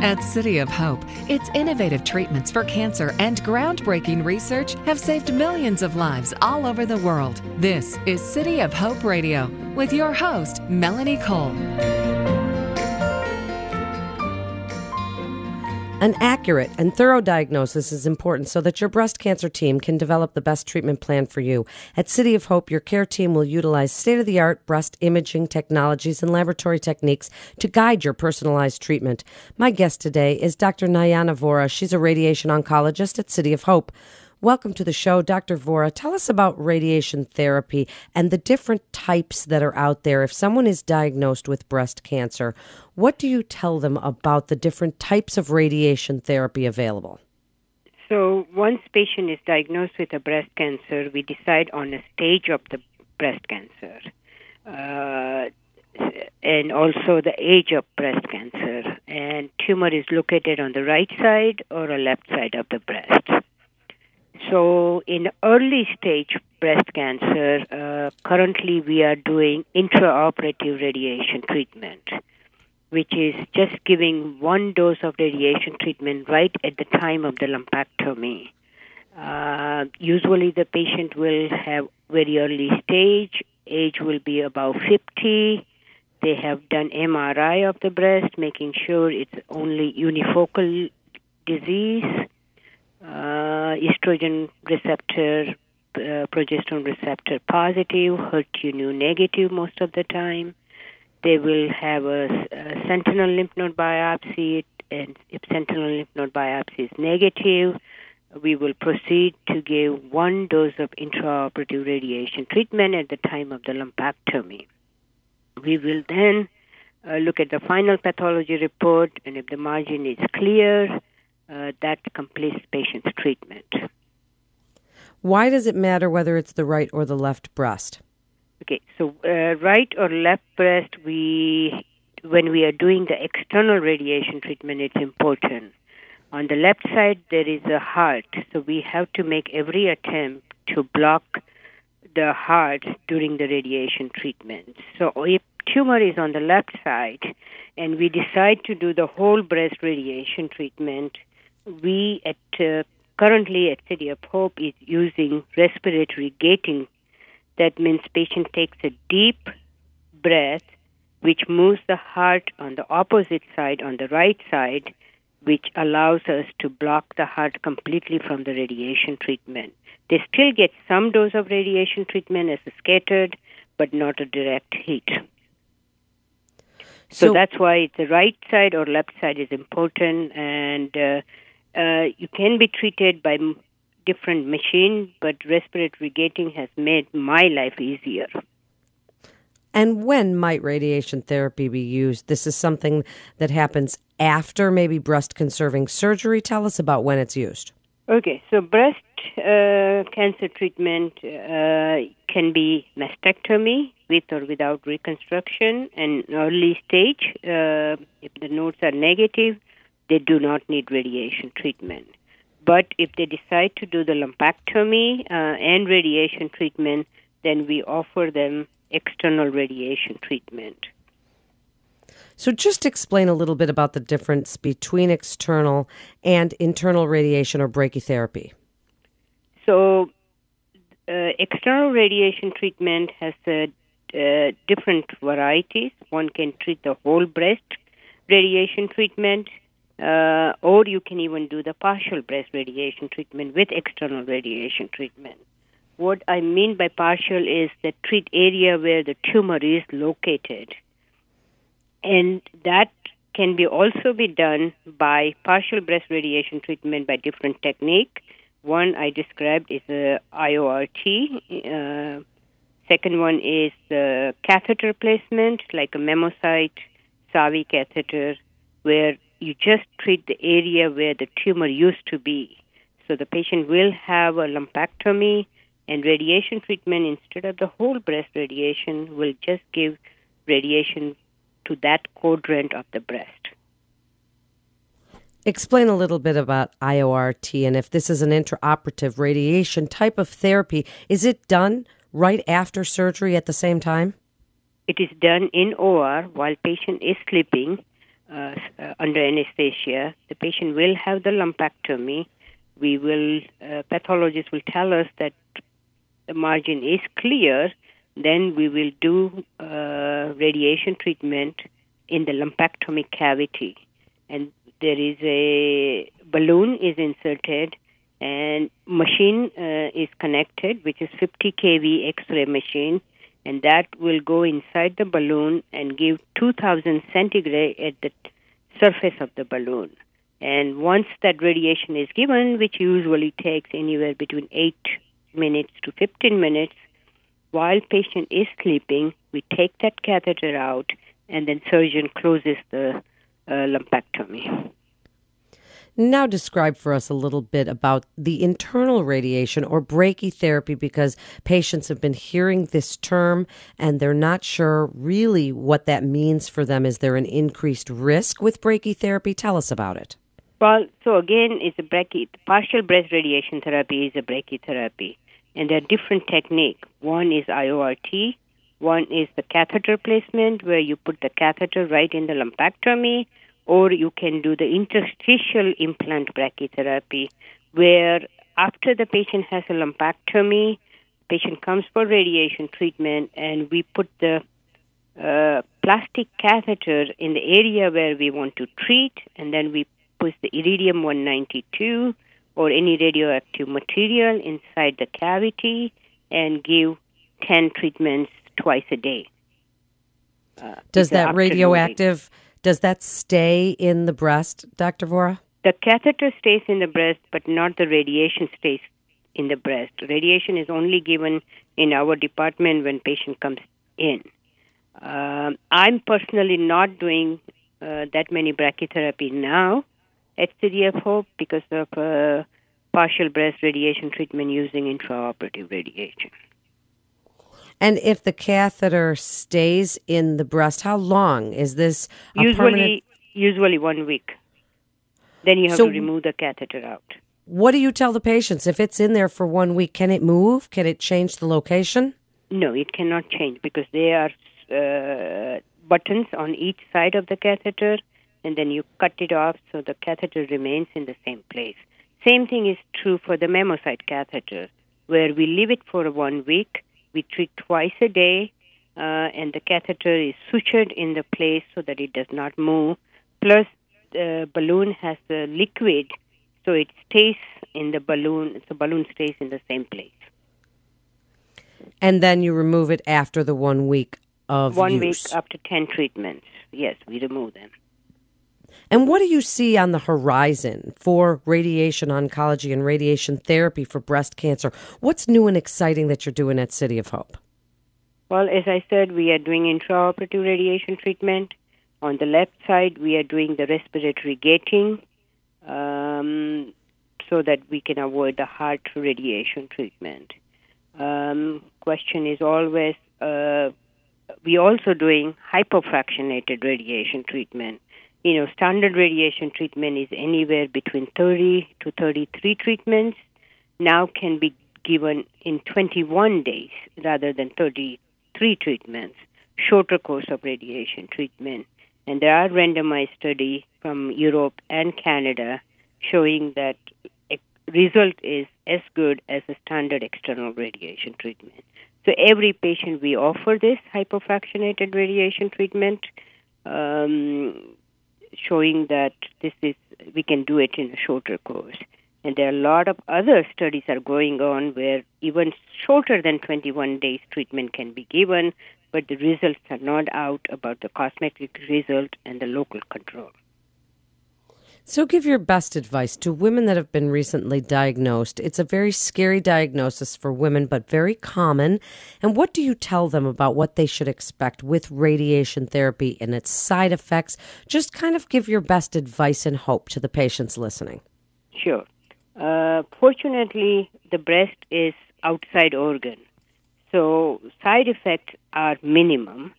At City of Hope, its innovative treatments for cancer and groundbreaking research have saved millions of lives all over the world. This is City of Hope Radio with your host, Melanie Cole. An accurate and thorough diagnosis is important so that your breast cancer team can develop the best treatment plan for you. At City of Hope, your care team will utilize state of the art breast imaging technologies and laboratory techniques to guide your personalized treatment. My guest today is Dr. Nayana Vora. She's a radiation oncologist at City of Hope. Welcome to the show, Dr. Vora. Tell us about radiation therapy and the different types that are out there. If someone is diagnosed with breast cancer, what do you tell them about the different types of radiation therapy available? So, once patient is diagnosed with a breast cancer, we decide on a stage of the breast cancer. Uh, and also the age of breast cancer. And tumor is located on the right side or a left side of the breast. So, in early stage breast cancer, uh, currently we are doing intraoperative radiation treatment, which is just giving one dose of radiation treatment right at the time of the lumpectomy. Uh, usually, the patient will have very early stage, age will be about 50. They have done MRI of the breast, making sure it's only unifocal disease uh, estrogen receptor, uh, progesterone receptor positive, HER2 negative most of the time. They will have a, a sentinel lymph node biopsy, and if sentinel lymph node biopsy is negative, we will proceed to give one dose of intraoperative radiation treatment at the time of the lumpectomy. We will then uh, look at the final pathology report, and if the margin is clear, uh, that completes patient's treatment. Why does it matter whether it's the right or the left breast? Okay, so uh, right or left breast, we when we are doing the external radiation treatment, it's important. On the left side, there is a heart, so we have to make every attempt to block the heart during the radiation treatment. So if tumor is on the left side and we decide to do the whole breast radiation treatment, we at uh, currently at City of Hope is using respiratory gating. That means patient takes a deep breath, which moves the heart on the opposite side, on the right side, which allows us to block the heart completely from the radiation treatment. They still get some dose of radiation treatment as a scattered, but not a direct hit. So, so that's why the right side or left side is important, and uh, uh, you can be treated by different machines, but respiratory gating has made my life easier. And when might radiation therapy be used? This is something that happens after maybe breast conserving surgery. Tell us about when it's used. Okay, so breast uh, cancer treatment uh, can be mastectomy with or without reconstruction, and early stage, uh, if the nodes are negative, they do not need radiation treatment. But if they decide to do the lumpectomy uh, and radiation treatment, then we offer them external radiation treatment. So, just explain a little bit about the difference between external and internal radiation or brachytherapy. So, uh, external radiation treatment has uh, uh, different varieties. One can treat the whole breast radiation treatment, uh, or you can even do the partial breast radiation treatment with external radiation treatment. What I mean by partial is the treat area where the tumor is located. And that can be also be done by partial breast radiation treatment by different technique. One I described is the IORT. Uh, second one is the catheter placement, like a MammoSite Savi catheter, where you just treat the area where the tumor used to be. So the patient will have a lumpectomy and radiation treatment instead of the whole breast radiation will just give radiation to that quadrant of the breast. Explain a little bit about IORT and if this is an intraoperative radiation type of therapy, is it done right after surgery at the same time? It is done in OR while patient is sleeping uh, uh, under anesthesia. The patient will have the lumpectomy. We will, uh, pathologist will tell us that the margin is clear. Then we will do uh, radiation treatment in the lumpectomy cavity, and there is a balloon is inserted and machine uh, is connected, which is 50 kV X-ray machine, and that will go inside the balloon and give 2000 centigray at the surface of the balloon. And once that radiation is given, which usually takes anywhere between 8 minutes to 15 minutes, while patient is sleeping, we take that catheter out and then surgeon closes the uh, lumpectomy. Now, describe for us a little bit about the internal radiation or brachytherapy because patients have been hearing this term and they're not sure really what that means for them. Is there an increased risk with brachytherapy? Tell us about it. Well, so again, it's a brachy, partial breast radiation therapy is a brachytherapy, and there are different techniques. One is IORT, one is the catheter placement, where you put the catheter right in the lumpectomy, or you can do the interstitial implant brachytherapy, where after the patient has a lumpectomy, patient comes for radiation treatment, and we put the uh, plastic catheter in the area where we want to treat, and then we put the iridium 192 or any radioactive material inside the cavity and give 10 treatments twice a day. Uh, Does that radioactive does that stay in the breast, Dr. Vora? The catheter stays in the breast, but not the radiation stays in the breast. Radiation is only given in our department when patient comes in. Uh, I'm personally not doing uh, that many brachytherapy now at Hope because of uh, partial breast radiation treatment using intraoperative radiation. And if the catheter stays in the breast, how long is this? usually, permanent... usually one week. Then you have so, to remove the catheter out. What do you tell the patients if it's in there for one week? Can it move? Can it change the location? No, it cannot change because there are uh, buttons on each side of the catheter, and then you cut it off so the catheter remains in the same place. Same thing is true for the MammoSite catheter, where we leave it for one week we treat twice a day, uh, and the catheter is sutured in the place so that it does not move. Plus, the balloon has the liquid, so it stays in the balloon. The balloon stays in the same place. And then you remove it after the one week of one use. week after ten treatments. Yes, we remove them. And what do you see on the horizon for radiation oncology and radiation therapy for breast cancer? What's new and exciting that you're doing at City of Hope? Well, as I said, we are doing intraoperative radiation treatment. On the left side, we are doing the respiratory gating um, so that we can avoid the heart radiation treatment. Um, question is always uh, we also doing hypofractionated radiation treatment you know, standard radiation treatment is anywhere between 30 to 33 treatments. Now can be given in 21 days rather than 33 treatments. Shorter course of radiation treatment. And there are randomized studies from Europe and Canada showing that result is as good as a standard external radiation treatment. So every patient we offer this hypofractionated radiation treatment. Um, showing that this is we can do it in a shorter course. And there are a lot of other studies are going on where even shorter than 21 days treatment can be given, but the results are not out about the cosmetic result and the local control. So, give your best advice to women that have been recently diagnosed. It's a very scary diagnosis for women, but very common. And what do you tell them about what they should expect with radiation therapy and its side effects? Just kind of give your best advice and hope to the patients listening. Sure. Uh, fortunately, the breast is outside organ, so side effects are minimum.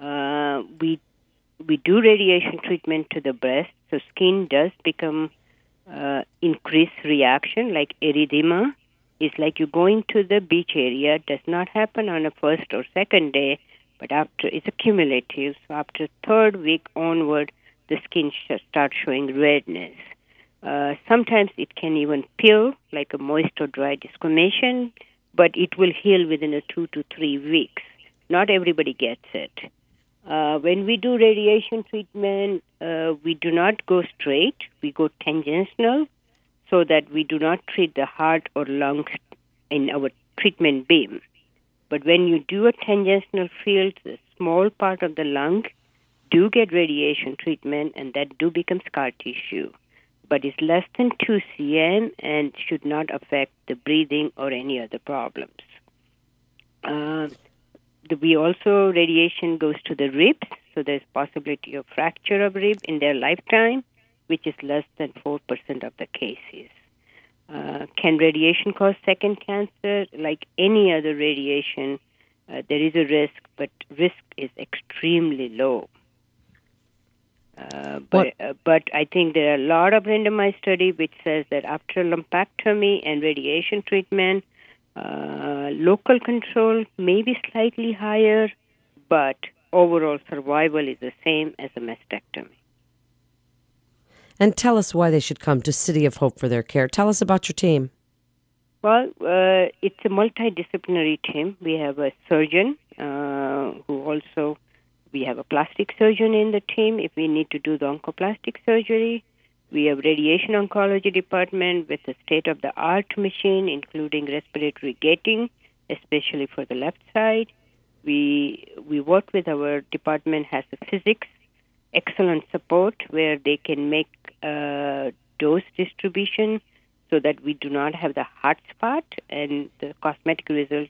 Uh, we we do radiation treatment to the breast, so skin does become uh, increased reaction, like erythema. It's like you going to the beach area. Does not happen on a first or second day, but after it's accumulative. So after third week onward, the skin sh- starts showing redness. Uh, sometimes it can even peel, like a moist or dry desquamation, but it will heal within a two to three weeks. Not everybody gets it. Uh, when we do radiation treatment, uh, we do not go straight. We go tangential so that we do not treat the heart or lungs in our treatment beam. But when you do a tangential field, the small part of the lung do get radiation treatment and that do become scar tissue. But it's less than 2 cm and should not affect the breathing or any other problems. Uh, we also radiation goes to the ribs, so there's possibility of fracture of rib in their lifetime, which is less than 4% of the cases. Uh, can radiation cause second cancer? Like any other radiation, uh, there is a risk, but risk is extremely low. Uh, but uh, but I think there are a lot of randomized study which says that after lumpectomy and radiation treatment, uh, local control may be slightly higher, but overall survival is the same as a mastectomy. And tell us why they should come to City of Hope for their care. Tell us about your team. Well, uh, it's a multidisciplinary team. We have a surgeon uh, who also we have a plastic surgeon in the team if we need to do the oncoplastic surgery. We have radiation oncology department with a state of the art machine, including respiratory gating, especially for the left side. We we work with our department has a physics excellent support where they can make uh, dose distribution so that we do not have the hot spot and the cosmetic result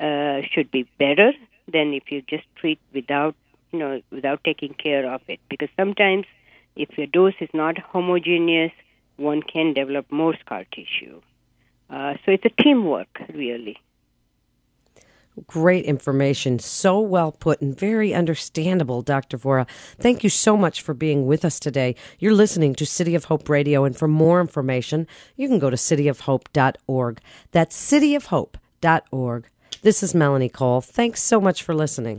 uh, should be better than if you just treat without you know without taking care of it because sometimes if your dose is not homogeneous one can develop more scar tissue uh, so it's a teamwork really Great information. So well put and very understandable, Dr. Vora. Thank you so much for being with us today. You're listening to City of Hope Radio, and for more information, you can go to cityofhope.org. That's cityofhope.org. This is Melanie Cole. Thanks so much for listening.